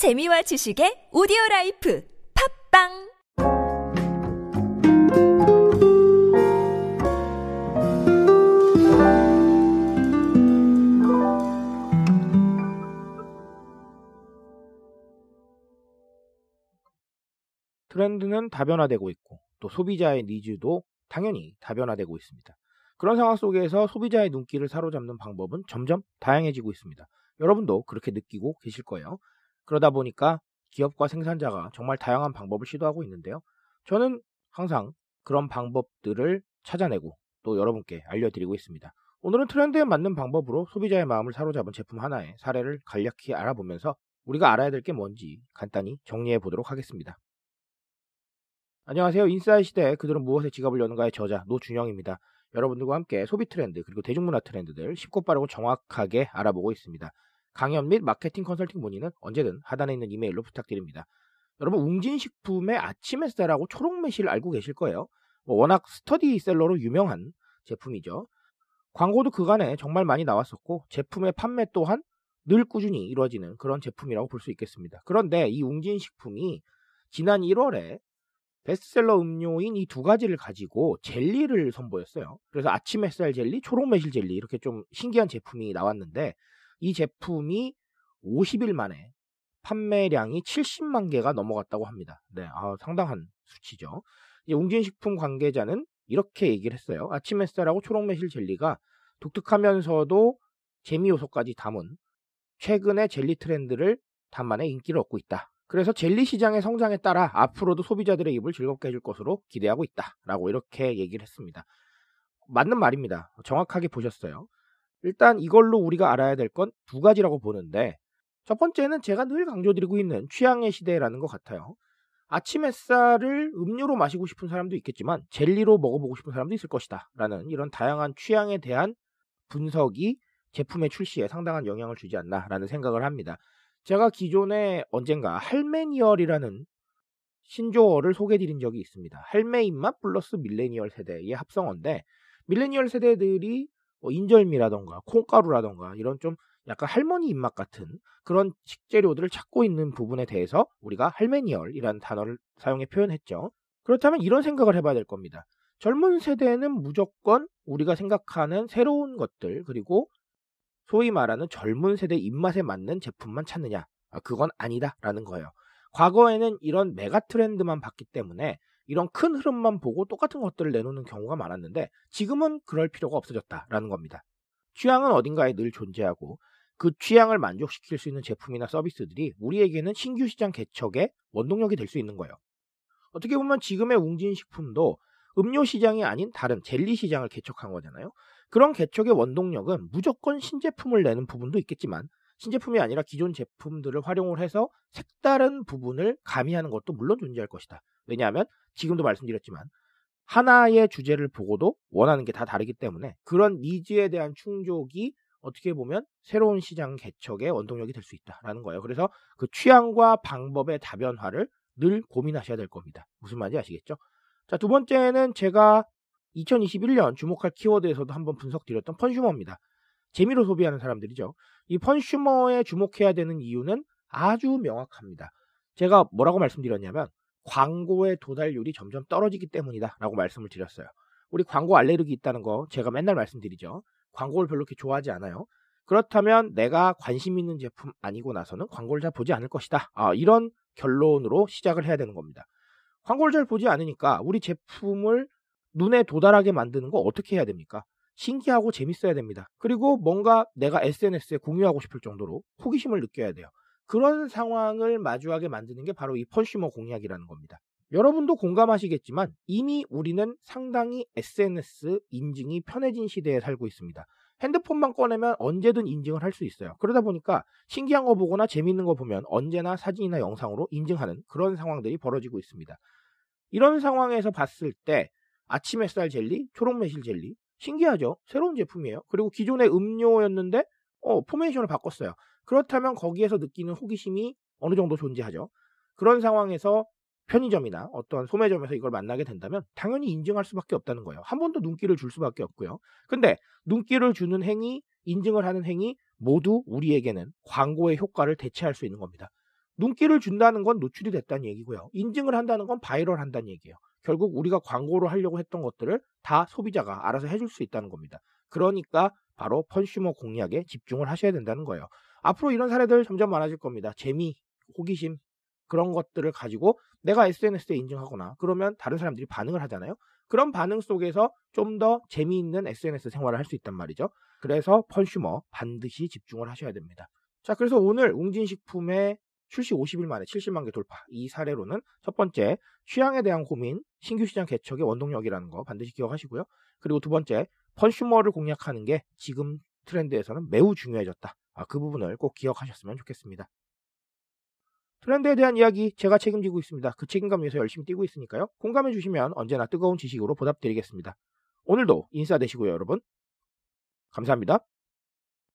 재미와 지식의 오디오 life 팟빵 트렌드는 다변화되고 있고 또 소비자의 needs도 당연히 다변화되고 있습니다. 그런 상황 속에서 소비자의 눈길을 사로잡는 방법은 점점 다양해지고 있습니다. 여러분도 그렇게 느끼고 계실 거예요. 그러다 보니까 기업과 생산자가 정말 다양한 방법을 시도하고 있는데요. 저는 항상 그런 방법들을 찾아내고 또 여러분께 알려드리고 있습니다. 오늘은 트렌드에 맞는 방법으로 소비자의 마음을 사로잡은 제품 하나의 사례를 간략히 알아보면서 우리가 알아야 될 게 뭔지 간단히 정리해 보도록 하겠습니다. 안녕하세요. 인사이 시대 그들은 무엇에 지갑을 여는가의 저자 노준영입니다. 여러분들과 함께 소비 트렌드 그리고 대중문화 트렌드들 쉽고 빠르고 정확하게 알아보고 있습니다. 강연 및 마케팅 컨설팅 문의는 언제든 하단에 있는 이메일로 부탁드립니다. 여러분 웅진식품의 아침 햇살하고 초록매실 알고 계실 거예요. 뭐 워낙 스터디셀러로 유명한 제품이죠. 광고도 그간에 정말 많이 나왔었고 제품의 판매 또한 늘 꾸준히 이루어지는 그런 제품이라고 볼 수 있겠습니다. 그런데 이 웅진식품이 지난 1월에 베스트셀러 음료인 이 두 가지를 가지고 젤리를 선보였어요. 그래서 아침 햇살 젤리, 초록 매실 젤리 이렇게 좀 신기한 제품이 나왔는데 이 제품이 50일 만에 판매량이 70만 개가 넘어갔다고 합니다. 네, 아, 상당한 수치죠. 웅진식품 관계자는 이렇게 얘기를 했어요. 아침 햇살하고 초록 매실 젤리가 독특하면서도 재미 요소까지 담은 최근의 젤리 트렌드를 단만에 인기를 얻고 있다. 그래서 젤리 시장의 성장에 따라 앞으로도 소비자들의 입을 즐겁게 해줄 것으로 기대하고 있다. 라고 이렇게 얘기를 했습니다. 맞는 말입니다. 정확하게 보셨어요. 일단 이걸로 우리가 알아야 될 건 두 가지라고 보는데 첫 번째는 제가 늘 강조드리고 있는 취향의 시대라는 것 같아요. 아침 햇살을 음료로 마시고 싶은 사람도 있겠지만 젤리로 먹어보고 싶은 사람도 있을 것이다. 라는 이런 다양한 취향에 대한 분석이 제품의 출시에 상당한 영향을 주지 않나라는 생각을 합니다. 제가 기존에 언젠가 할메니얼이라는 신조어를 소개드린 적이 있습니다. 할메 입맛 플러스 밀레니얼 세대의 합성어인데 밀레니얼 세대들이 뭐 인절미라던가 콩가루라던가 이런 좀 약간 할머니 입맛 같은 그런 식재료들을 찾고 있는 부분에 대해서 우리가 할메니얼이라는 단어를 사용해 표현했죠. 그렇다면 이런 생각을 해봐야 될 겁니다. 젊은 세대는 무조건 우리가 생각하는 새로운 것들 그리고 소위 말하는 젊은 세대 입맛에 맞는 제품만 찾느냐? 아, 그건 아니다라는 거예요. 과거에는 이런 메가 트렌드만 봤기 때문에 이런 큰 흐름만 보고 똑같은 것들을 내놓는 경우가 많았는데 지금은 그럴 필요가 없어졌다라는 겁니다. 취향은 어딘가에 늘 존재하고 그 취향을 만족시킬 수 있는 제품이나 서비스들이 우리에게는 신규 시장 개척의 원동력이 될 수 있는 거예요. 어떻게 보면 지금의 웅진식품도 음료 시장이 아닌 다른 젤리 시장을 개척한 거잖아요. 그런 개척의 원동력은 무조건 신제품을 내는 부분도 있겠지만 신제품이 아니라 기존 제품들을 활용을 해서 색다른 부분을 가미하는 것도 물론 존재할 것이다. 왜냐하면 지금도 말씀드렸지만 하나의 주제를 보고도 원하는 게 다 다르기 때문에 그런 니즈에 대한 충족이 어떻게 보면 새로운 시장 개척의 원동력이 될 수 있다라는 거예요. 그래서 그 취향과 방법의 다변화를 늘 고민하셔야 될 겁니다. 무슨 말인지 아시겠죠? 자, 두 번째는 제가 2021년 주목할 키워드에서도 한번 분석드렸던 펀슈머입니다. 재미로 소비하는 사람들이죠. 이 펀슈머에 주목해야 되는 이유는 아주 명확합니다. 제가 뭐라고 말씀드렸냐면 광고의 도달률이 점점 떨어지기 때문이다 라고 말씀을 드렸어요. 우리 광고 알레르기 있다는 거 제가 맨날 말씀드리죠. 광고를 별로 그렇게 좋아하지 않아요. 그렇다면 내가 관심 있는 제품 아니고 나서는 광고를 잘 보지 않을 것이다. 아, 이런 결론으로 시작을 해야 되는 겁니다. 광고를 잘 보지 않으니까 우리 제품을 눈에 도달하게 만드는 거 어떻게 해야 됩니까? 신기하고 재밌어야 됩니다. 그리고 뭔가 내가 SNS에 공유하고 싶을 정도로 호기심을 느껴야 돼요. 그런 상황을 마주하게 만드는 게 바로 이 펀슈머 공략이라는 겁니다. 여러분도 공감하시겠지만 이미 우리는 상당히 SNS 인증이 편해진 시대에 살고 있습니다. 핸드폰만 꺼내면 언제든 인증을 할 수 있어요. 그러다 보니까 신기한 거 보거나 재밌는 거 보면 언제나 사진이나 영상으로 인증하는 그런 상황들이 벌어지고 있습니다. 이런 상황에서 봤을 때 아침 햇살 젤리, 초록 매실 젤리 신기하죠? 새로운 제품이에요. 그리고 기존의 음료였는데 어, formation을 바꿨어요. 그렇다면 거기에서 느끼는 호기심이 어느 정도 존재하죠. 그런 상황에서 편의점이나 어떤 소매점에서 이걸 만나게 된다면 당연히 인증할 수밖에 없다는 거예요. 한 번 더 눈길을 줄 수밖에 없고요. 근데 눈길을 주는 행위, 인증을 하는 행위 모두 우리에게는 광고의 효과를 대체할 수 있는 겁니다. 눈길을 준다는 건 노출이 됐다는 얘기고요. 인증을 한다는 건 바이럴 한다는 얘기예요. 결국 우리가 광고로 하려고 했던 것들을 다 소비자가 알아서 해줄 수 있다는 겁니다. 그러니까 바로 펀슈머 공략에 집중을 하셔야 된다는 거예요. 앞으로 이런 사례들 점점 많아질 겁니다. 재미, 호기심 그런 것들을 가지고 내가 SNS에 인증하거나 그러면 다른 사람들이 반응을 하잖아요. 그런 반응 속에서 좀 더 재미있는 SNS 생활을 할 수 있단 말이죠. 그래서 펀슈머 반드시 집중을 하셔야 됩니다. 자, 그래서 오늘 웅진식품의 출시 50일 만에 70만 개 돌파. 이 사례로는 첫 번째, 취향에 대한 고민, 신규 시장 개척의 원동력이라는 거 반드시 기억하시고요. 그리고 두 번째, 펀슈머를 공략하는 게 지금 트렌드에서는 매우 중요해졌다. 아, 그 부분을 꼭 기억하셨으면 좋겠습니다. 트렌드에 대한 이야기 제가 책임지고 있습니다. 그 책임감 위해서 열심히 뛰고 있으니까요. 공감해 주시면 언제나 뜨거운 지식으로 보답드리겠습니다. 오늘도 인싸 되시고요, 여러분. 감사합니다.